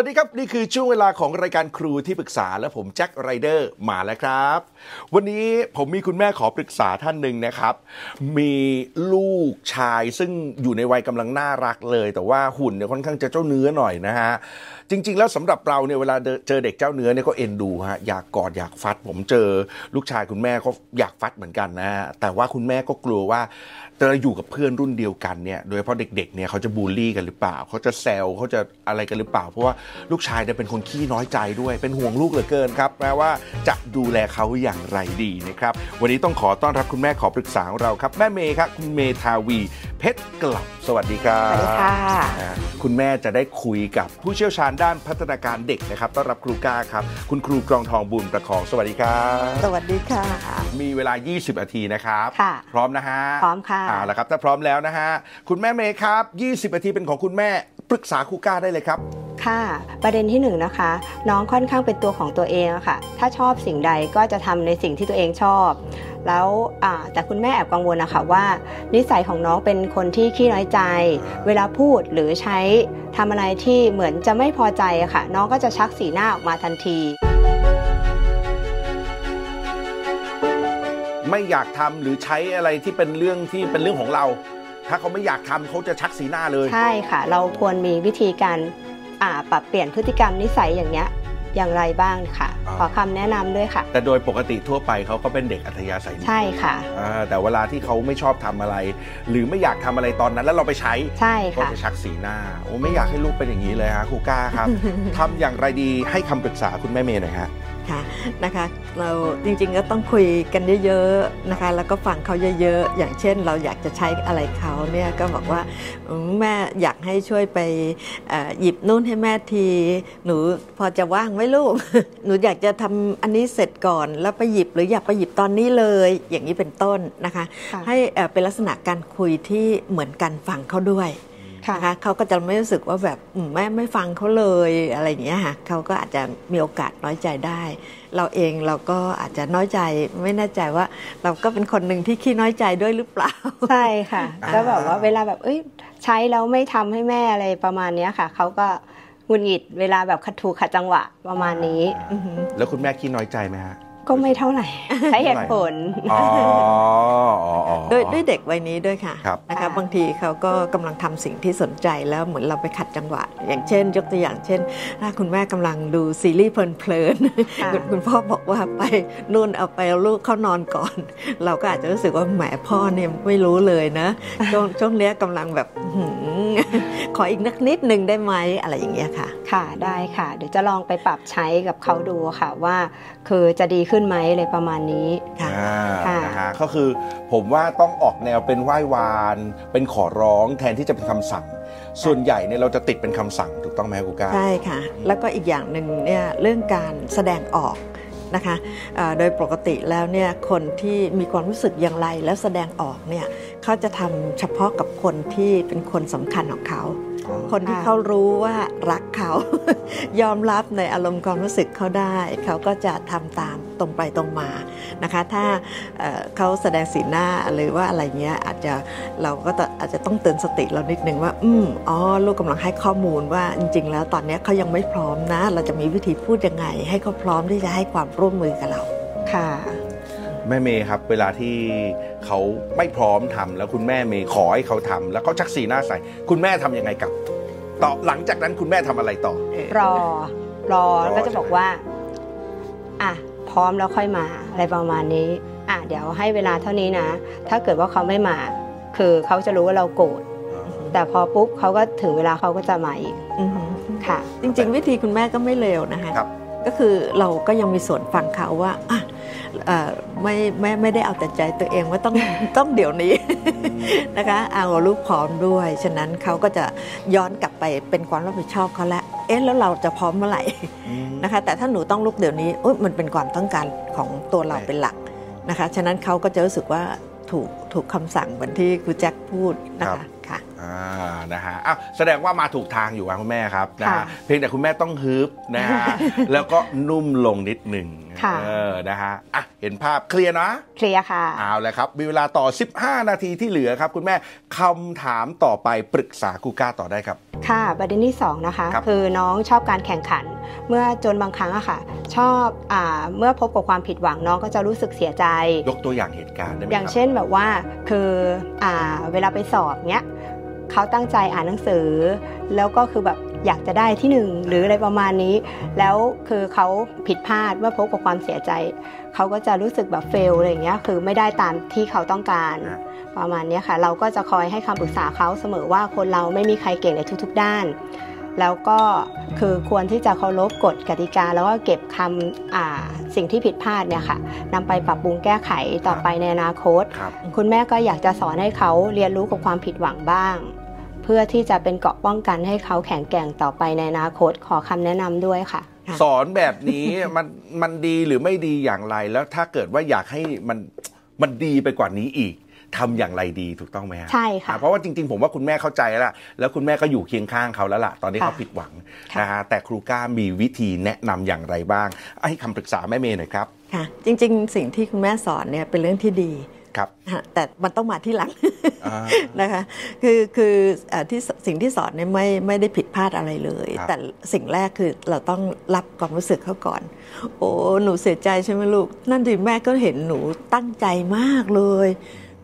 วัสดีครับ นี่คือช่วงเวลาของรายการครูที่ปรึกษาและผมแจ็คไรเดอร์มาแล้วครับ วันนี้ผมมีคุณแม่ขอปรึกษาท่านหนึ่งนะครับ มีลูกชายซึ่งอยู่ในวัยกำลังน่ารักเลย แต่ว่าหุ่นเนี่ยค่อนข้างจะเจ้าเนื้อหน่อยนะฮะจริง ๆ แล้วสำหรับเราเนี่ยเวลาเจอเด็กเจ้าเนื้อเนี่ยก็เอ็นดูฮะอยากกอดอยากฟัด ผมเจอลูกชายคุณแม่ก็อยากฟัดเหมือนกันนะฮะแต่ว่าคุณแม่ก็กลัวว่าจะอยู่กับเพื่อนรุ่นเดียวกันเนี่ยโดยเฉพาะเด็กๆเนี่ยเขาจะบูลลี่กันหรือเปล่า เขาจะแซวเขาจะอะไรกันหรือเปล่า เพราะว่าลูกชายเนี่ยเป็นคนขี้น้อยใจด้วยเป็นห่วงลูกเหลือเกินครับแม้ว่าจะดูแลเขาอย่างไรดีนะครับ วันนี้ต้องขอต้อนรับคุณแม่ขอปรึกษาของเราครับ แม่เมย์ครับคุณเมทาวีเพชรกลับ สวัสดีครับสวัสดีค่ะนะคุณแม่จะได้คุยกับผู้เชี่ยวชาญด้านพัฒนาการเด็กนะครับต้อนรับครูก้าครับ คุณครูกรองทองบุญประคองสวัสดีครับสวัสดีค่ะ มีเวลา 20นาทีนะครับค่ะพร้อมนะฮะพร้อมค่ะเอาละครับถ้าพร้อมแล้วนะฮะคุณแม่เมย์ครับ 20นาทีเป็นของคุณแม่ปรึกษาครูก้าได้เลยครับ ค่ะประเด็นที่หนึ่งนะคะ น้องค่อนข้างเป็นตัวของตัวเองอะค่ะ ถ้าชอบสิ่งใดก็จะทำในสิ่งที่ตัวเองชอบ แล้วอ่าแต่คุณแม่แอบกังวลนะคะว่า นิสัยของน้องเป็นคนที่ขี้น้อยใจ เวลาพูดหรือใช้ทำอะไรที่เหมือนจะไม่พอใจอะค่ะ น้องก็จะชักสีหน้าออกมาทันที ไม่อยากทำหรือใช้อะไรที่เป็นเรื่องที่เป็นเรื่องของเรา ถ้าเขาไม่อยากทำเขาจะชักสีหน้าเลย ใช่ค่ะ เราควรมีวิธีการอ่า ปรับเปลี่ยนพฤติกรรมนิสัยอย่างเนี้ยอย่างไรบ้างค่ะอ่าขอคำแนะนำด้วยค่ะ แต่โดยปกติทั่วไปเขาก็เป็นเด็กอัธยาศัยดีใช่ค่ะอ่าแต่เวลาที่เขาไม่ชอบทำอะไร หรือไม่อยากทำอะไรตอนนั้นแล้วเราไปใช้ใช่ก็ค่ะจะชักสีหน้าโอ้ไม่อยากให้ลูกเป็นอย่างนี้เลยฮะครูก้าครับทำอย่างไรดีให้คำปรึกษาคุณแม่เมย์หน่อยฮะ ค่ะนะคะเราจริงๆก็ต้องคุยกันเยอะๆนะคะแล้วก็ฟังเขาเยอะๆ อย่างเช่น เราอยากจะใช้อะไรเขาเนี่ยก็บอกว่าอืมแม่อยากให้ช่วยไปเอ่อหยิบนู่นให้แม่ที หนูพอจะว่างไหมลูก หนูอยากจะทำอันนี้เสร็จก่อน แล้วไปหยิบหรืออยากไปหยิบตอนนี้เลย อย่างนี้เป็นต้นนะคะค่ะให้เอ่อเป็นลักษณะการคุยที่เหมือนกันฟังเขาด้วยค่ะ นะคะเขาก็จะไม่รู้สึกว่าแบบอืมแม่ไม่ฟังเขาเลยอะไรอย่างเงี้ยค่ะเขาก็อาจจะมีโอกาสน้อยใจได้ เราเองเราก็อาจจะน้อยใจไม่แน่ใจว่า เราก็เป็นคนหนึ่งที่ขี้น้อยใจด้วยหรือเปล่าใช่ค่ะอ่าก็แบบว่าเวลาแบบเอ้ยใช้แล้วไม่ทำให้แม่อะไรประมาณเนี้ยค่ะเขาก็หงุดหงิดเวลาแบบขัดถูกขัดจังหวะประมาณนี้อือหือแล้วคุณแม่ขี้น้อยใจไหมฮะ ก็ไม่เท่าไหร่ใช้เหตุผลอ๋ออ๋ออ๋อด้วยด้วยเด็กวัยนี้ด้วยค่ะครับนะคะค่ะบางทีเขาก็กำลังทำสิ่งที่สนใจแล้วเหมือนเราไปขัดจังหวะ อย่างเช่น ยกตัวอย่างเช่น ถ้าคุณแม่กำลังดูซีรีส์เพลินค่ะๆคุณคุณพ่อบอกว่าไปนู่นเอาไปเอาลูกเข้านอนก่อน เราก็อาจจะรู้สึกว่าแหมพ่อเนี่ยไม่รู้เลยนะช่วงช่วงเนี้ยกำลังแบบหืมขออีกนักนิดนึงได้ไหมอะไรอย่างเงี้ยค่ะ ค่ะได้ค่ะ เดี๋ยวจะลองไปปรับใช้กับเขาดูค่ะว่า คือจะดีขึ้นไหมอะไรประมาณนี้ค่ะอ่าค่ะนะฮะก็คือผมว่าต้องออกแนวเป็นไหว้วาน เป็นขอร้องแทนที่จะเป็นคำสั่ง ส่วนใหญ่เนี่ยเราจะติดเป็นคำสั่งถูกต้องไหมครูก้าใช่ค่ะ แล้วก็อีกอย่างหนึ่งเนี่ยเรื่องการแสดงออกนะคะเอ่อโดยปกติแล้วเนี่ยคนที่มีความรู้สึกอย่างไรแล้วแสดงออกเนี่ยเขาจะทำเฉพาะกับคนที่เป็นคนสำคัญของเขาอ๋อ คนที่ค่ะเขารู้ว่ารักเขา ยอมรับในอารมณ์ความรู้สึกเขาได้ เขาก็จะทำตามตรงไปตรงมานะคะ ถ้าเอ่อเขาแสดงสีหน้าหรือว่าอะไรเงี้ยอาจจะเราก็ต้องอาจจะต้องเตือนสติเรานิดนึงว่า อืมอ๋อลูกกำลังให้ข้อมูลว่าจริง ๆ แล้วตอนเนี้ยเขายังไม่พร้อมนะ เราจะมีวิธีพูดยังไง ให้เขาพร้อมที่จะให้ความร่วมมือกับเราค่ะ แม่เมย์ครับ เวลาที่เขาไม่พร้อมทำแล้วคุณแม่เมย์ขอให้เขาทำแล้วเขาชักสีหน้าใส่คุณแม่ทำยังไงกับต่อหลังจากนั้นคุณแม่ทำอะไรต่อ รอ รอรอก็จะบอกว่า อะพร้อมแล้วค่อยมาอะไรประมาณนี้ อะเดี๋ยวให้เวลาเท่านี้นะ ถ้าเกิดว่าเขาไม่มา คือเขาจะรู้ว่าเราโกรธแต่พอปุ๊บเขาก็ถึงเวลาเขาก็จะมาอีกอือหือค่ะ จริง ๆ วิธีคุณแม่ก็ไม่เลวนะคะครับ ก็คือเราก็ยังมีส่วนฟังเขาว่าอะเอ่อไม่ไม่ไม่ได้เอาแต่ใจตัวเองว่าต้องต้องเดี๋ยวนี้นะคะเอาลูกพร้อมด้วย ฉะนั้นเขาก็จะย้อนกลับไปเป็นความรับผิดชอบเขาแล้วเอ๊ะแล้วเราจะพร้อมเมื่อไหร่อืมนะคะแต่ถ้าหนูต้องลุกเดี๋ยวนี้อุ๊ยมันเป็นความต้องการของตัวเราใช่เป็นหลักนะคะ ฉะนั้นเขาก็จะรู้สึกว่าถูกถูกคำสั่งเหมือนที่ครูแจ็คพูดนะคะค่ะ อ่านะฮะอ้าวแสดงว่ามาถูกทางอยู่ครับคุณแม่ครับนะฮะค่ะเพียงแต่คุณแม่ต้องฮึบนะฮะ แล้วก็นุ่มลงนิดหนึ่งค่ะ เออนะฮะอะเห็นภาพเคลียร์นะ เคลียร์ค่ะ เอาเลยครับ มีเวลาต่อ 15 นาทีที่เหลือครับ คุณแม่คำถามต่อไปปรึกษาครูก้าต่อได้ครับ ค่ะประเด็นที่สองนะคะครับคือน้องชอบการแข่งขัน เมื่อจนบางครั้งอะค่ะ ชอบอาเมื่อพบกับความผิดหวังน้องก็จะรู้สึกเสียใจ ยกตัวอย่างเหตุการณ์ได้ไหมอย่างครับเช่นแบบว่าคืออ่าเวลาไปสอบเนี้ย เขาตั้งใจอ่านหนังสือ แล้วก็คือแบบอยากจะได้ที่หนึ่งหรืออะไรประมาณนี้ แล้วคือเขาผิดพลาดเมื่อพบกับความเสียใจ เขาก็จะรู้สึกแบบเฟลอะไรอย่างเงี้ยคือไม่ได้ตามที่เขาต้องการอะประมาณเนี้ยค่ะ เราก็จะคอยให้คำปรึกษาเขาเสมอว่าคนเราไม่มีใครเก่งในทุกๆด้าน แล้วก็คือควรที่จะเคารพกฎกติกา แล้วก็เก็บคำอ่าสิ่งที่ผิดพลาดเนี่ยค่ะนำไปปรับปรุงแก้ไขต่อไปในอนาคตครับคุณแม่ก็อยากจะสอนให้เขาเรียนรู้กับความผิดหวังบ้างเพื่อที่จะเป็นเกราะป้องกันให้เขาแข็งแกร่งต่อไปในอนาคตขอคำแนะนำด้วยค่ะค่ะ สอนแบบนี้มันมันดีหรือไม่ดีอย่างไรแล้วถ้าเกิดว่าอยากให้มันมันดีไปกว่านี้อีกทำอย่างไรดีถูกต้องไหมฮะใช่ค่ะอ่เพราะว่าจริงๆ ผมว่าคุณแม่เข้าใจแล้วล่ะแล้วคุณแม่ก็อยู่เคียงข้างเขาแล้วล่ะ ตอนที่ค่ะเขาผิดหวังค่ะนะฮะแต่ครูก้ามีวิธีแนะนำอย่างไรบ้าง ให้คำปรึกษาแม่เมย์หน่อยครับค่ะจริงๆ สิ่งที่คุณแม่สอนเนี่ยเป็นเรื่องที่ดี ครับนะฮะแต่มันต้องมาที่หลังอ่านะคะคือคือเอ่อที่สิ่งที่สอนเนี่ยไม่ไม่ได้ผิดพลาดอะไรเลยครับแต่สิ่งแรกคือเราต้องรับความรู้สึกเขาก่อน โอ้หนูเสียใจใช่ไหมลูก นั่นดิแม่ก็เห็นหนูตั้งใจมากเลย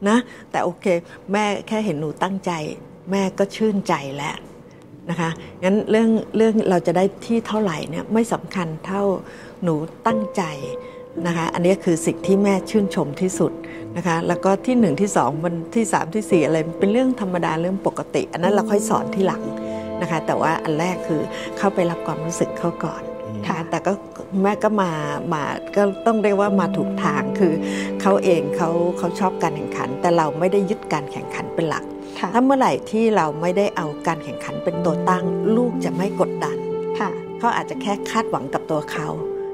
นะแต่โอเค แม่แค่เห็นหนูตั้งใจ แม่ก็ชื่นใจแล้วนะคะงั้นเรื่องเรื่องเราจะได้ที่เท่าไหร่เนี่ยไม่สำคัญเท่าหนูตั้งใจ นะคะอันนี้คือสิ่งที่แม่ชื่นชมที่สุดนะคะแล้วก็ที่หนึ่งที่สองมันที่สามที่สี่อะไรเป็นเรื่องธรรมดาเรื่องปกติ อันนั้นเราค่อยสอนที่หลังนะคะแต่ว่าอันแรกคือเข้าไปรับความรู้สึกเขาก่อนค่ะแต่ก็แม่ก็มามาก็ต้องเรียกว่ามาถูกทางคือเขาเองเขาเขาชอบการแข่งขัน แต่เราไม่ได้ยึดการแข่งขันเป็นหลักค่ะถ้าเมื่อไหร่ที่เราไม่ได้เอาการแข่งขันเป็นตัวตั้ง ลูกจะไม่กดดันค่ะเขาอาจจะแค่คาดหวังกับตัวเขา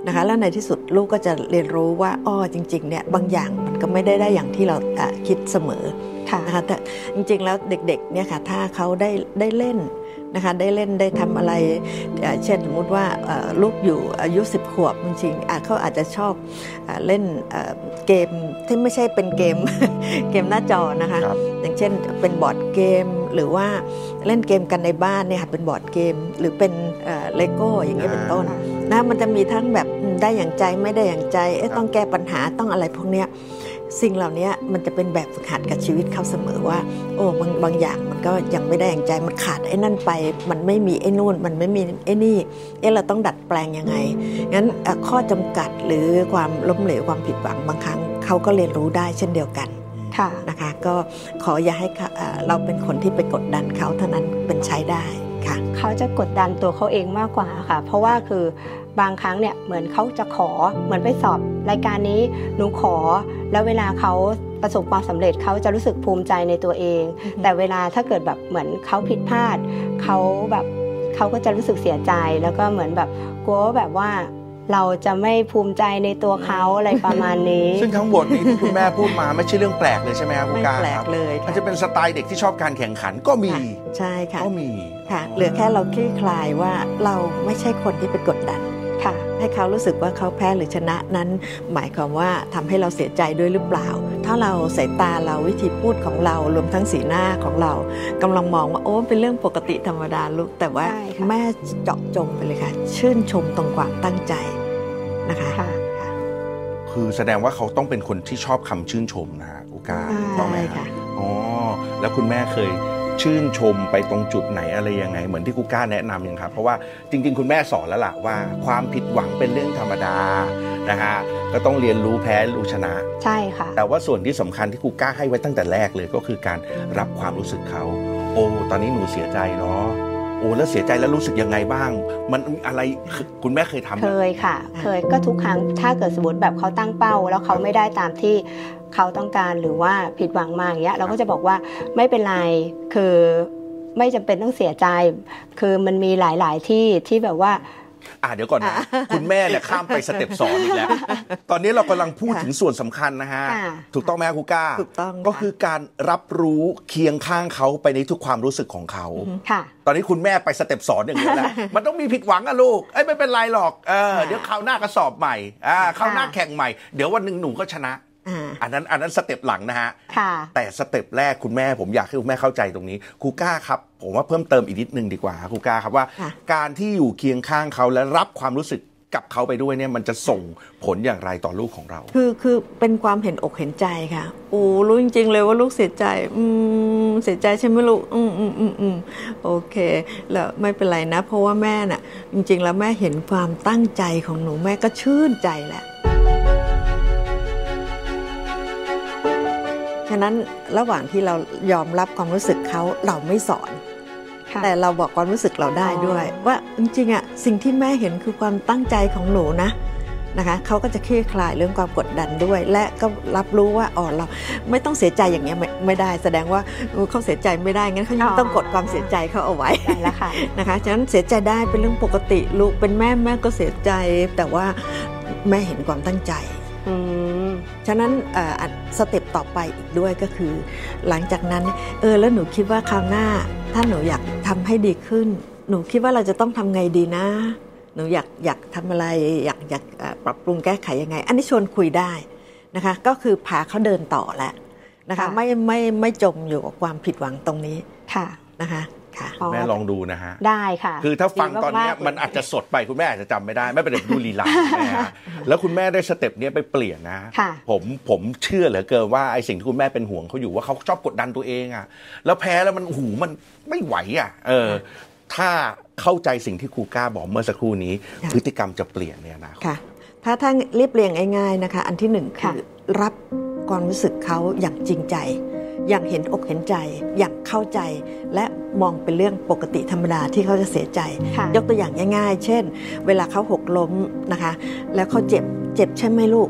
นะคะแล้วในที่สุดลูกก็จะเรียนรู้ว่าอ้อจริงๆเนี่ยบางอย่างมันก็ไม่ได้ได้อย่างที่เราอะคิดเสมอค่ะนะคะแต่จริงๆแล้วเด็กๆเนี่ยค่ะถ้าเขาได้ได้เล่นนะคะได้เล่นได้ทำอะไรเอ่อเช่นสมมติว่าเอ่อลูกอยู่อายุ 10 ขวบจริงๆอะเขาอาจจะชอบอะเล่นเอ่อเกมที่ไม่ใช่เป็นเกมเกมหน้าจอนะคะครับอย่างเช่นเป็นบอร์ดเกมหรือว่าเล่นเกมกันในบ้านเนี่ยค่ะเป็นบอร์ดเกมหรือเป็นเลโก้อย่างเงี้ยเป็นต้นอ่า นะมันจะมีทั้งแบบอืมได้อย่างใจไม่ได้อย่างใจเอ๊ะต้องแก้ปัญหาต้องอะไรพวกเนี้ยสิ่งเหล่านี้มันจะเป็นแบบฝึกหัดกับชีวิตเขาเสมอว่า โอ้บางบางอย่างมันก็ยังไม่ได้อย่างใจมันขาดไอ้นั่นไป มันไม่มีไอ้นู่นมันไม่มีไอ้นี่เอ๊ะเราต้องดัดแปลงยังไงงั้นเอ่อข้อจำกัดหรือความล้มเหลวความผิดหวังบางครั้งเขาก็เรียนรู้ได้เช่นเดียวกันค่ะนะคะก็ขออย่าให้เขาเอ่อเราเป็นคนที่ไปกดดันเขาเท่านั้นเป็นใช้ได้ค่ะเขาจะกดดันตัวเขาเองมากกว่าค่ะ เพราะว่าคือ บางครั้งเนี่ยเหมือนเขาจะขอเหมือนไปสอบรายการนี้หนูขอ แล้วเวลาเขาประสบความสำเร็จเขาจะรู้สึกภูมิใจในตัวเองอือฮึแต่เวลาถ้าเกิดแบบเหมือนเขาผิดพลาดเขาแบบเขาก็จะรู้สึกเสียใจแล้วก็เหมือนแบบกลัวว่าแบบว่าเราจะไม่ภูมิใจในตัวเขาอะไรประมาณนี้ ซึ่งทั้งหมดนี้ที่คุณแม่พูดมาไม่ใช่เรื่องแปลกเลยใช่ไหมครับคุณไม่ก้าแปลคกรับเลยมันค่ะจะเป็นสไตล์เด็กที่ชอบการแข่งขันก็มีค่ะใช่ค่ะก็มีค่ะเหลือแค่เราคลี่คลายว่าเราไม่ใช่คนที่ไปกดดันค่ะ ให้เขารู้สึกว่าเขาแพ้หรือชนะนั้น หมายความว่าทำให้เราเสียใจด้วยหรือเปล่า ถ้าเราสายตาเราวิธีพูดของเรารวมทั้งสีหน้าของเรากำลังมองว่าโอ้เป็นเรื่องปกติธรรมดาลูกแต่ว่าใช่ค่ะแม่เจาะจงไปเลยค่ะ ชื่นชมตรงความตั้งใจนะคะค่ะคือแสดงว่าเขาต้องเป็นคนที่ชอบคำชื่นชมนะฮะกูก้าใช่ต้องไหมใช่ฮะค่ะอ๋อแล้วคุณแม่เคย ชื่นชมไปตรงจุดไหนอะไรยังไง เหมือนที่กูก้าแนะนำยังครับ เพราะว่าจริง ๆ คุณแม่สอนแล้วล่ะว่า ความผิดหวังเป็นเรื่องธรรมดานะฮะก็ต้องเรียนรู้แพ้รู้ชนะ ใช่ค่ะ แต่ว่าส่วนที่สำคัญที่ครูก้าให้ไว้ตั้งแต่แรกเลยก็คือการรับความรู้สึกเขาโอ้ตอนนี้หนูเสียใจเนาะโอ้แล้วเสียใจแล้วรู้สึกยังไงบ้าง มันอะไรคุณแม่เคยทำไหมเคยค่ะ เคยก็ทุกครั้งถ้าเกิดสมมติแบบเขาตั้งเป้า แล้วเขาไม่ได้ตามที่ เขาต้องการหรือว่าผิดหวังมาอย่างเงี้ยเราก็จะบอกว่าไม่เป็นไรคือไม่จำเป็นต้องเสียใจ คือมันมีหลาย ๆ ที่ที่แบบว่าอ่าเดี๋ยวก่อนนะ คุณแม่เนี่ยข้ามไปสเต็ปสองอีกแล้ว ตอนนี้เรากำลังพูดถึงส่วนสำคัญนะฮะค่ะถูกต้องไหมครับครูก้าถูกต้องค่ะก็คือการรับรู้เคียงข้างเขาไปในทุกความรู้สึกของเขาค่ะตอนนี้คุณแม่ไปสเต็ปสอนอย่างนี้แล้วมันต้องมีผิดหวังอะลูกเอ้ยไม่เป็นไรหรอกเออค่ะเดี๋ยวคราวหน้าก็สอบใหม่อ่าคราวหน้าค่ะแข่งใหม่ เดี๋ยววันหนึ่งหนูก็ชนะ อ่าอันนั้นอันนั้น step หลังนะฮะค่ะแต่ step แรกคุณแม่ผมอยากให้คุณแม่เข้าใจตรงนี้ครูก้าครับผมว่าเพิ่มเติมอีกนิดนึงดีกว่าครูก้าครับว่าค่ะการที่อยู่เคียงข้างเขาและรับความรู้สึกกับเขาไปด้วยเนี่ยมันจะส่งผลอย่างไรต่อลูกของเรา คือคือเป็นความเห็นอกเห็นใจค่ะโอ้รู้จริง ๆ เลยว่าลูกเสียใจ อืมเสียใจใช่ไหมลูกอืมอืมอืมอืมโอเค แล้วไม่เป็นไรนะ เพราะว่าแม่น่ะ จริง ๆ แล้วแม่เห็นความตั้งใจของหนูแม่ก็ชื่นใจแหละ ฉะนั้นระหว่างที่เรายอมรับความรู้สึกเขาเราไม่สอนค่ะแต่เราบอกความรู้สึกเราได้ด้วย ว่าจริงๆอะสิ่งที่แม่เห็นคือความตั้งใจของหนูนะนะคะเขาก็จะคลี่คลายเรื่องความกดดันด้วย และก็รับรู้ว่าอ๋อเราไม่ต้องเสียใจอย่างเงี้ยไม่ไม่ได้ แสดงว่าเออเขาเสียใจไม่ได้งั้นเขายังอ๋อต้องกดความเสียใจเขาเอาไว้ได้แล้วค่ะนะคะฉะนั้นเสียใจได้เป็นเรื่องปกติลูกเป็นแม่แม่ก็เสียใจ แต่ว่าแม่เห็นความตั้งใจอืม ฉะนั้นเอ่ออันสเต็ปต่อไปอีกด้วยก็คือ หลังจากนั้นเออแล้วหนูคิดว่าคราวหน้า ถ้าหนูอยากทำให้ดีขึ้น หนูคิดว่าเราจะต้องทำไงดีนะ หนูอยากอยากทำอะไรอยากอยากเอ่อปรับปรุงแก้ไขยังไง อันนี้ชวนคุยได้นะคะ ก็คือพาเขาเดินต่อแล้วนะคะค่ะไม่ไม่ไม่จมอยู่กับความผิดหวังตรงนี้ค่ะนะคะ ค่ะอ๋อแม่ลองดูนะฮะ ได้ค่ะ คือถ้าฟังดีตอนเนี้ยกๆมันอาจจะสดไปคุณแม่อาจจะจำไม่ได้ ไม่เป็นไรดูลีลาแม่ฮะแล้วคุณแม่ได้ step เนี้ยไปเปลี่ยนนะค่ะผมผมเชื่อเหลือเกินว่าไอ้สิ่งที่คุณแม่เป็นห่วงเขาอยู่ว่าเขาชอบกดดันตัวเองอะแล้วแพ้แล้วมันหูมันไม่ไหวอะ เออ ถ้าเข้าใจสิ่งที่ครูก้าบอกเมื่อสักครู่นี้ค่ะพฤติกรรมจะเปลี่ยนเนี่ยนะค่ะถ้าถ้าเรียบเรียงง่ายๆนะคะ อันที่หนึ่งคืค่ะอรับความรู้สึกเขาอย่างจริงใจ อย่างเห็นอกเห็นใจ อย่างเข้าใจ และมองเป็นเรื่องปกติธรรมดาที่เขาจะเสียใจค่ะยกตัวอย่างง่ายๆ เช่น เวลาเขาหกล้มนะคะ แล้วเขาเจ็บเจ็บใช่ไหมลูก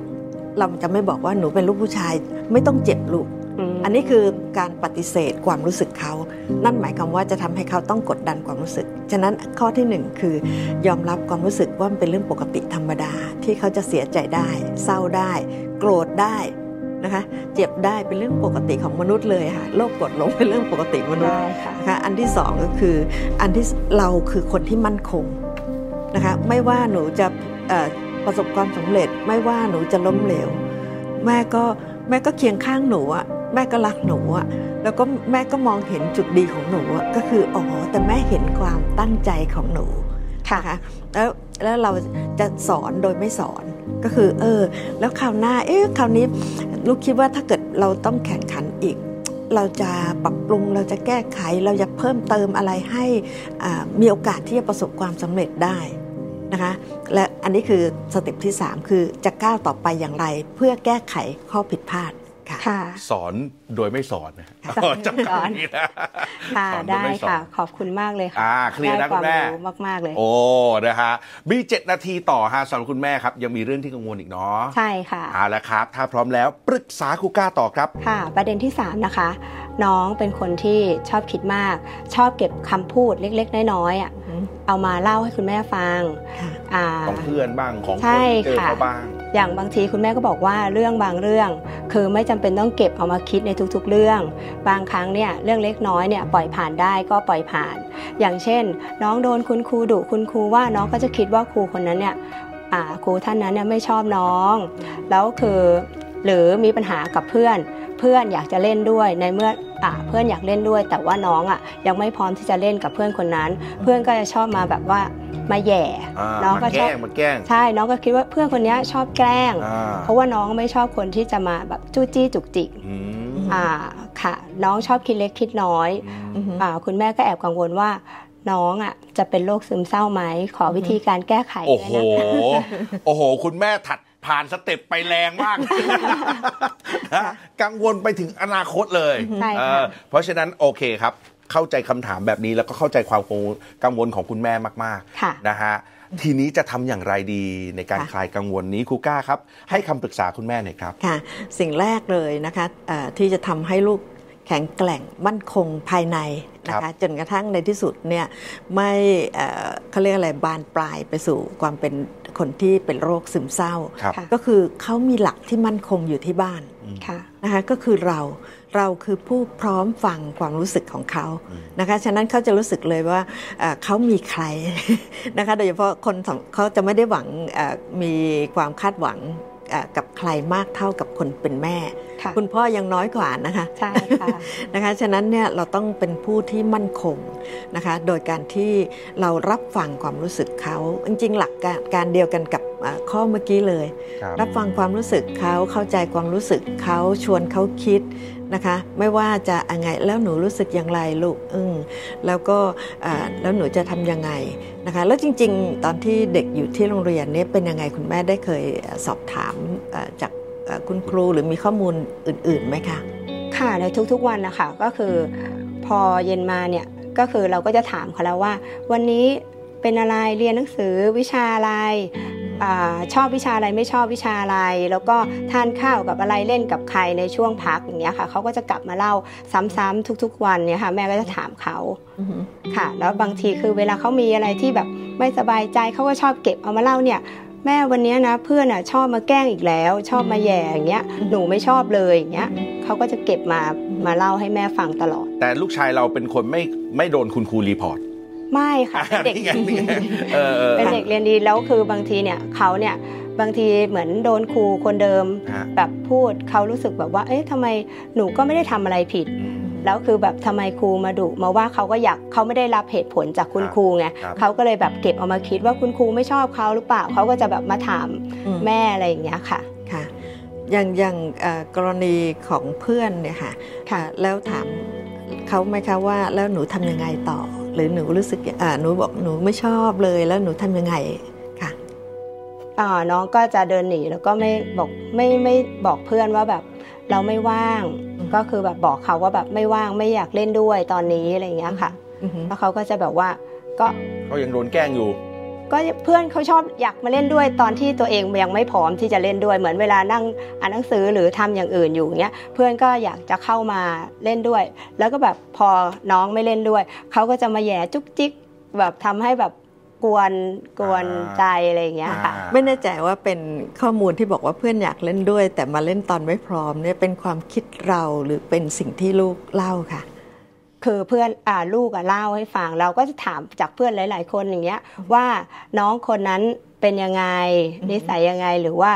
เราจะไม่บอกว่าหนูเป็นลูกผู้ชาย ไม่ต้องเจ็บลูกมอันนี้คือการปฏิเสธความรู้สึกเขา นั่นหมายความว่าจะทำให้เขาต้องกดดันความรู้สึก ฉะนั้นข้อที่หนึ่งคือยอมรับความรู้สึกว่ามันเป็นเรื่องปกติธรรมดา ที่เขาจะเสียใจได้ เศร้าได้ โกรธได้ นะคะ เจ็บได้เป็นเรื่องปกติของมนุษย์เลยค่ะโรคกดลงเป็นเรื่องปกติมนุษย์ได้ค่ะนะคะอันที่สองก็คืออันที่เราคือคนที่มั่นคงนะคะไม่ว่าหนูจะเอ่อประสบความสำเร็จไม่ว่าหนูจะล้มเหลว แม่ก็แม่ก็เคียงข้างหนูอะแม่ก็รักหนูอะแล้วก็แม่ก็มองเห็นจุดดีของหนูอะก็คืออ๋อแต่แม่เห็นความตั้งใจของหนูค่ะนะคะแล้วแล้วเราจะสอนโดยไม่สอน ก็คือ เออ แล้วคราวหน้า เอ๊ะคราวนี้ลูกคิดว่าถ้าเกิดเราต้องแข่งขันอีก เราจะปรับปรุงเราจะแก้ไข เราจะเพิ่มเติมอะไรให้มีโอกาสที่จะประสบความสำเร็จได้นะคะและอันนี้คือสเต็ปที่ 3 คือจะก้าวต่อไปอย่างไร เพื่อแก้ไขข้อผิดพลาด สอนโดยไม่สอนนะสอนจำคำนี้นะค่ะสอนโยได้ม่สอนค่ะขอบคุณมากเลยค่ะอ่าเคลียร์นะได้คุณแม่วามรู้มากๆเลย โอ้นะฮะมี7นาทีต่อฮะสำหรับคุณแม่ครับ ยังมีเรื่องที่กังวลอีกเนาะใช่ค่ะเอาละครับ ถ้าพร้อมแล้วปรึกษาครูก้าต่อครับค่ะ ประเด็นที่3นะคะน้องเป็นคนที่ชอบคิดมาก ชอบเก็บคำพูดเล็ก ๆ น้อยๆอะอืมเอามาเล่าให้คุณแม่ฟังค่ะอ่าของเพื่อนบ้างของคใช่นที่เจอค่ะเขาบ้าง อย่างบางทีคุณแม่ก็บอกว่าเรื่องบางเรื่อง คือไม่จำเป็นต้องเก็บเอามาคิดในทุก ๆ เรื่อง บางครั้งเนี่ยเรื่องเล็กน้อยเนี่ยปล่อยผ่านได้ก็ปล่อยผ่าน อย่างเช่น น้องโดนคุณครูดุคุณครูว่าน้องก็จะคิดว่าครูคนนั้นเนี่ยครูท่านนั้นเนี่ยไม่ชอบน้อง แล้วคือหรือมีปัญหากับเพื่อน เพื่อนอยากจะเล่นด้วยในเมื่อ เพื่อนอยากเล่นด้วย แต่ว่าน้องอะยังไม่พร้อมที่จะเล่นกับเพื่อนคนนั้น เพื่อนก็จะชอบมาแบบว่ามาแหย่อ่าน้องก็มาชแกอบล้งมาแกล้งใช่น้องก็คิดว่าเพื่อนคนเนี้ยชอบแกล้งอ่าเพราะว่าน้องไม่ชอบคนที่จะมาแบบจู้จี้จุกจิกอืมอ่าค่ะ น้องชอบคิดเล็กคิดน้อยอือฮึอ่าคุณแม่ก็แอบกังวลว่าน้องอะจะเป็นโรคซึมเศร้าไหมขอวิธีการแก้ไขโอ้ด้โหวยนะคะโอ้โห คุณแม่ถัด ผ่านสเต็ปไปแรงมากนะกังวลไปถึงอนาคตเลยใช่เอค่ะอเพราะฉะนั้นโอเคครับ เข้าใจคำถามแบบนี้แล้วก็เข้าใจความกังวลของคุณแม่มากค่ะๆนะฮะทีนี้จะทำอย่างไรดีในการค่ะคลายกังวลนี้ครูก้าครับ ให้คำปรึกษาคุณแม่หน่อยครับค่ะ สิ่งแรกเลยนะคะเอ่อที่จะทำให้ลูกแข็งแกร่งมั่นคงภายในนะครัคะบจนกระทั่งในที่สุดเนี่ยไม่เอ่อเขาเรียกอะไรบานปลายไปสู่ความเป็น คนที่เป็นโรคซึมเศร้าครับค่ะก็คือเขามีหลักที่มั่นคงอยู่ที่บ้านค่ะนะคะก็คือเราเราคือผู้พร้อมฟังความรู้สึกของเขานะคะฉะนั้นเขาจะรู้สึกเลยว่าเอ่อเขามีใครนะคะโดยเฉพาะคนสำเขาจะไม่ได้หวังเอ่อมีความคาดหวังเอ่อ กับใครมากเท่ากับคนเป็นแม่ค่ะคุณพ่อยังน้อยกว่านะคะใช่ค่ะนะคะฉะนั้นเนี่ยเราต้องเป็นผู้ที่มั่นคงนะคะ โดยการที่เรารับฟังความรู้สึกเขาจริงๆ หลักการการเดียวกันกับเอ่อข้อเมื่อกี้เลยครับรับฟังความรู้สึกเขาเข้าใจความรู้สึกเขาชวนเขาคิด นะคะ ไม่ว่าจะยังไงแล้วหนูรู้สึกอย่างไรลูกอึ้งแล้วก็แล้วหนูจะทำยังไงนะคะ แล้วจริง ๆ ตอนที่เด็กอยู่ที่โรงเรียนเนี่ยเป็นยังไงคุณแม่ได้เคยสอบถามจากคุณครูหรือมีข้อมูลอื่นๆไหมคะค่ะในทุกๆวันนะคะก็คือพอเย็นมาเนี่ยก็คือเราก็จะถามเขาแล้วว่า วันนี้เป็นอะไรเรียนหนังสือวิชาอะไร อาชอบวิชาอะไรไม่ชอบวิชาอะไร แล้วก็ทานข้าวกับอะไรเล่นกับใครในช่วงพักอย่างเงี้ยค่ะเขาก็จะกลับมาเล่าซ้ำๆทุก ๆ วันเนี่ยค่ะแม่ก็จะถามเขาอือหือค่ะ แล้วบางทีคือเวลาเขามีอะไรที่แบบไม่สบายใจเขาก็ชอบเก็บเอามาเล่าเนี่ยแม่วันเนี้ยนะเพื่อนอะชอบมาแกล้งอีกแล้ว ชอบมาแหย่อย่างเงี้ยหนูไม่ชอบเลยอย่างเงี้ยเขาก็จะเก็บมามาเล่าให้แม่ฟังตลอด แต่ลูกชายเราเป็นคนไม่ไม่โดนคุณครู report ไม่ค่ะเป็นเด็กนี่ไงนี่ไงเออเออเป็นเด็กเรียนดีแล้วคือบางทีเนี่ยเขาเนี่ยบางทีเหมือนโดนครูคนเดิมฮะแบบพูดเขารู้สึกแบบว่า เอ๊ะทำไมหนูก็ไม่ได้ทำอะไรผิด แล้วคือแบบทำไมครูมาดุมาว่าเขาก็อยากเขาไม่ได้รับเหตุผลจากคุณครับครูไงครับเขาก็เลยแบบเก็บเอามาคิดว่าคุณครูไม่ชอบเขาหรือเปล่าเขาก็จะแบบมาถามอืมแม่อะไรอย่างเงี้ยค่ะค่ะ อย่างอย่างเอ่อกรณีของเพื่อนเนี่ยค่ะค่ะ แล้วถามเขาไหมคะว่าแล้วหนูทำยังไงต่อห รือหนูรู้สึกอ่าหนูบอกหนูไม่ชอบเลยแล้วหนูทำยังไงค่ะอ่าน้องก็จะเดินหนีแล้วก็ไม่บอกไม่ไม่บอกเพื่อนว่าแบบเราไม่ว่างอืมก็คือแบบบอกเขาว่าแบบไม่ว่างไม่อยากเล่นด้วยตอนนี้อะไรอย่างเงี้ยค่ะอือหือแล้วเขาก็จะแบบว่าก็เขายังโดนแกล้งอยู่ ก็เพื่อนเขาชอบอยากมาเล่นด้วยตอนที่ตัวเองยังไม่พร้อมที่จะเล่นด้วยเหมือนเวลานั่งอ่านหนังสือหรือทำอย่างอื่นอยู่เงี้ยเพื่อนก็อยากจะเข้ามาเล่นด้วย แล้วก็แบบพอน้องไม่เล่นด้วยเขาก็จะมาแย่จุกจิกแบบทำให้แบบกวนกวนใจอะไรอย่างเงี้ยค่ะไม่แน่ใจว่าเป็นข้อมูลที่บอกว่าเพื่อนอยากเล่นด้วย แต่มาเล่นตอนไม่พร้อมเนี่ยเป็นความคิดเราหรือเป็นสิ่งที่ลูกเล่าค่ะ คือเพื่อนอ่าลูกอะเล่าให้ฟังเราก็จะถามจากเพื่อนหลาย ๆ คนอย่างเงี้ยว่าน้องคนนั้นเป็นยังไงอือฮึนิสัยยังไงหรือว่า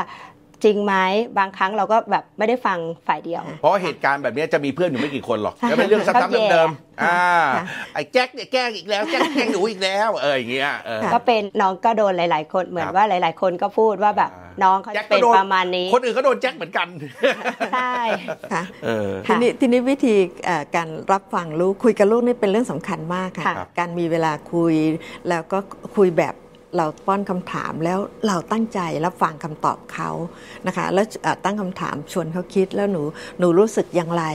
จริงไหมบางครั้งเราก็แบบไม่ได้ฟังฝ่ายเดียว เพราะเหตุการณ์แบบนี้จะมีเพื่อนอยู่ไม่กี่คนหรอกใช่จะเป็นเรื่องซ้ำก็แย่ๆเดิมๆอ่าค่ะไอ้แจ็คเนี่ยแกล้งอีกแล้วแจ็คแกล้งหนูอีกแล้วเอออย่างเงี้ยเออก็เป็นน้องก็โดนหลาย ๆ คนเหมือนครับว่าหลาย ๆ คนก็พูดว่าแบบอ่าน้องเขาแจ็คจะก็เป็นโดนประมาณนี้ คนอื่นก็โดนแจ็คเหมือนกันใช่ค่ะเออทีนี้ทีนี้วิธีเอ่อการรับฟังลูกคุยกับลูกนี่เป็นเรื่องสำคัญมากค่ะค่ะ การมีเวลาคุยแล้วก็คุยแบบ เราป้อนคำถามแล้วเราตั้งใจรับฟังคำตอบเขานะคะ แล้วเอ่อตั้งคำถามชวนเขาคิดแล้วหนูหนูรู้สึกอย่างไร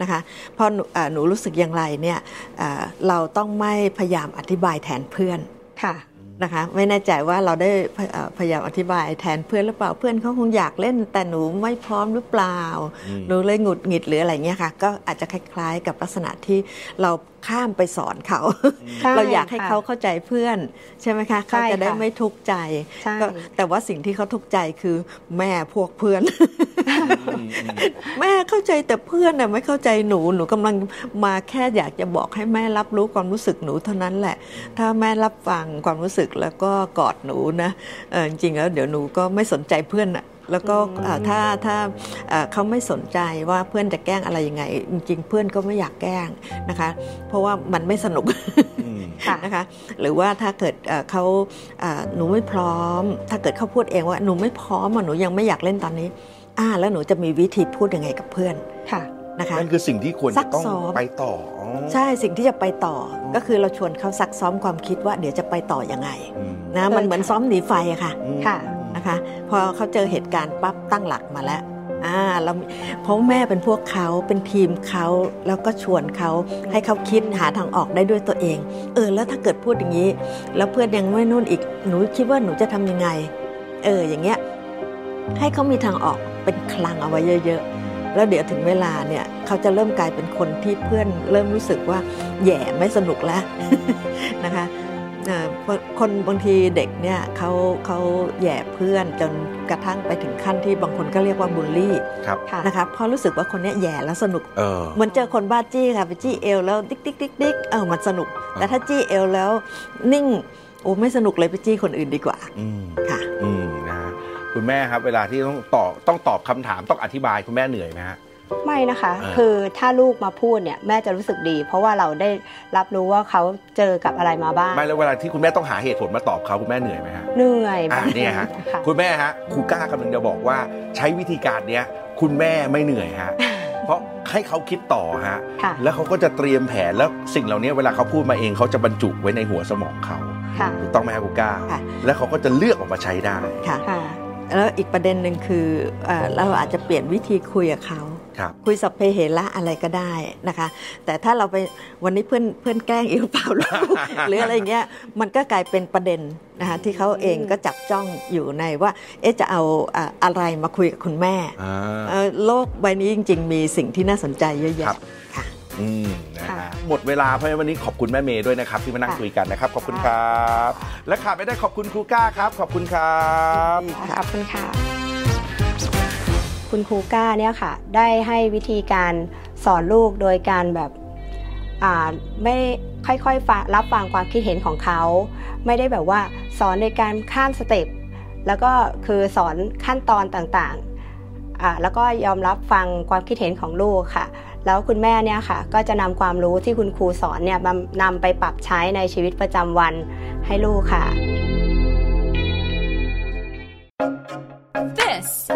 นะคะพอหนูเอ่อหนูรู้สึกอย่างไรเนี่ยเอ่อเราต้องไม่พยายามอธิบายแทนเพื่อนค่ะนะคะไม่แน่ใจว่าเราได้พเอ่อพยายามอธิบายแทนเพื่อนหรือเปล่าเพื่อนเขาคงอยากเล่น แต่หนูไม่พร้อมหรือเปล่าอืมหนูเลยหงุดหงิดหรืออะไรเงี้ยค่ะก็อาจจะคล้าย ๆ กับลักษณะที่เรา ข้ามไปสอนเขาใช่เราอยากให้ค่ะเขาเข้าใจเพื่อน ใช่ไหมคะใช่เขาจะได้ค่ะไม่ทุกข์ใจใช่ก็แต่ว่าสิ่งที่เขาทุกข์ใจคือแม่พวกเพื่อน แม่เข้าใจแต่เพื่อนน่ะไม่เข้าใจหนูหนูกำลังมาแค่อยากจะบอกให้แม่รับรู้ความรู้สึกหนูเท่านั้นแหละ ถ้าแม่รับฟังความรู้สึกแล้วก็กอดหนูนะเออจริงๆแล้วเดี๋ยวหนูก็ไม่สนใจเพื่อนน่ะ แล้วก็อืมเอ่อถ้าถ้าเอ่อเขาไม่สนใจว่าเพื่อนจะแกล้งอะไรยังไง จริง ๆ เพื่อนก็ไม่อยากแกล้งนะคะ เพราะว่ามันไม่สนุกอืมค่ะนะคะหรือว่าถ้าเกิดเอ่อเขาเอ่อหนูไม่พร้อม ถ้าเกิดเขาพูดเองว่าหนูไม่พร้อมอะหนูยังไม่อยากเล่นตอนนี้อ่าแล้วหนูจะมีวิธีพูดยังไงกับเพื่อนค่ะนะคะนั่นคือสิ่งที่ควรซัจะกต้องซ้อมไปต่ออ๋อใช่สิ่งที่จะไปต่ออมก็คือเราชวนเขาซักซ้อมความคิดว่าเดี๋ยวจะไปต่อยังไงอืมนะมันเหมือนซ้อมหนีไฟอะค่ะอืมค่ะ นะคะ พอเขาเจอเหตุการณ์ปั๊บตั้งหลักมาแล้วอ่าเราเพราะแม่เป็นพวกเขาเป็นทีมเขาแล้วก็ชวนเขาให้เขาคิดหาทางออกได้ด้วยตัวเอง เออ แล้วถ้าเกิดพูดอย่างนี้ แล้วเพื่อนยังไม่นู่นอีกหนูคิดว่าหนูจะทำยังไง เอออย่างเงี้ยให้เขามีทางออกเป็นคลังเอาไว้เยอะๆ แล้วเดี๋ยวถึงเวลาเนี่ยเขาจะเริ่มกลายเป็นคนที่เพื่อนเริ่มรู้สึกว่าแย่ไม่สนุกแล้วนะคะ คนบางทีเด็กเนี่ยเขาเขาแหย่เพื่อนจนกระทั่งไปถึงขั้นที่บางคนก็เรียกว่าบูลลี่ครับค่ะนะคะเพราะรู้สึกว่าคนเนี้ยแหย่แล้วสนุกเออเหมือนเจอคนบ้าจี้ค่ะไปจี้เอวแล้วดิ๊กดิ๊กดิ๊กดิ๊กเออมันสนุก แต่ถ้าจี้เอวแล้วนิ่งโอ้ไม่สนุกเลยไปจี้คนอื่นดีกว่าอืมค่ะอืมนะฮะคุณแม่ครับ เวลาที่ต้องตอบต้องตอบคำถามต้องอธิบายคุณแม่เหนื่อยไหมฮะ ไม่นะคะอ่าคือถ้าลูกมาพูดเนี่ยแม่จะรู้สึกดี เพราะว่าเราได้รับรู้ว่าเขาเจอกับอะไรมาบ้าง ไม่แล้วเวลาที่คุณแม่ต้องหาเหตุผลมาตอบเขาคุณแม่เหนื่อยไหมฮะเหนื่อยอ่าบางทีเนี่ยฮะค่ะคุณแม่ฮะครูก้ากำลังจะบอกว่าใช้วิธีการเนี้ยคุณแม่ไม่เหนื่อยฮะเพราะให้เขาคิดต่อฮะค่ะแล้วเขาก็จะเตรียมแผนแล้วสิ่งเหล่านี้เวลาเขาพูดมาเองเขาจะบรรจุไว้ในหัวสมองเขาค่ะถูกต้องไหมครับครูก้าค่ะแล้วเขาก็จะเลือกออกมาใช้ได้ค่ะค่ะแล้วอีกประเด็นหนึ่งคือเอ่อเราอาจจะเปลี่ยนวิธีคุยกับเขา ครับคุยสัพเพเหระอะไรก็ได้นะคะ แต่ถ้าเราไปวันนี้เพื่อนเพื่อนแกล้งอีกหรือเปล่าลูกหรืออะไรเงี้ยมันก็กลายเป็นประเด็นนะคะที่เขาเองก็จับจ้องอยู่ในว่า เอ๊ะจะเอาอะอะไรมาคุยกับคุณแม่อ่าเอ่อโลกใบนี้จริง ๆ มีสิ่งที่น่าสนใจเยอะครัแยะบค่ะอืมนะค่ะฮะหมดเวลาเพราะฉะนั้นวันนี้ขอบคุณแม่เมย์ด้วยนะครับที่มานั่งค่ะคุยกันนะครับขอบคุณครับ และขาดไม่ได้ขอบคุณครูก้าครับ ขอบคุณครับขอบคุณค่ะ คุณครูก้าเนี่ยค่ะได้ให้วิธีการสอนลูกโดยการแบบไม่ค่อยๆฟังรับฟังความคิดเห็นของเขา ไม่ได้แบบว่าสอนในการข้ามสเต็ปแล้วก็คือสอนขั้นตอนต่างๆอ่าแล้วก็ยอมรับฟังความคิดเห็นของลูกค่ะ แล้วคุณแม่เนี่ยค่ะ ก็จะนำความรู้ที่คุณครูสอนเนี่ยนำไปปรับใช้ในชีวิตประจำวันให้ลูกค่ะ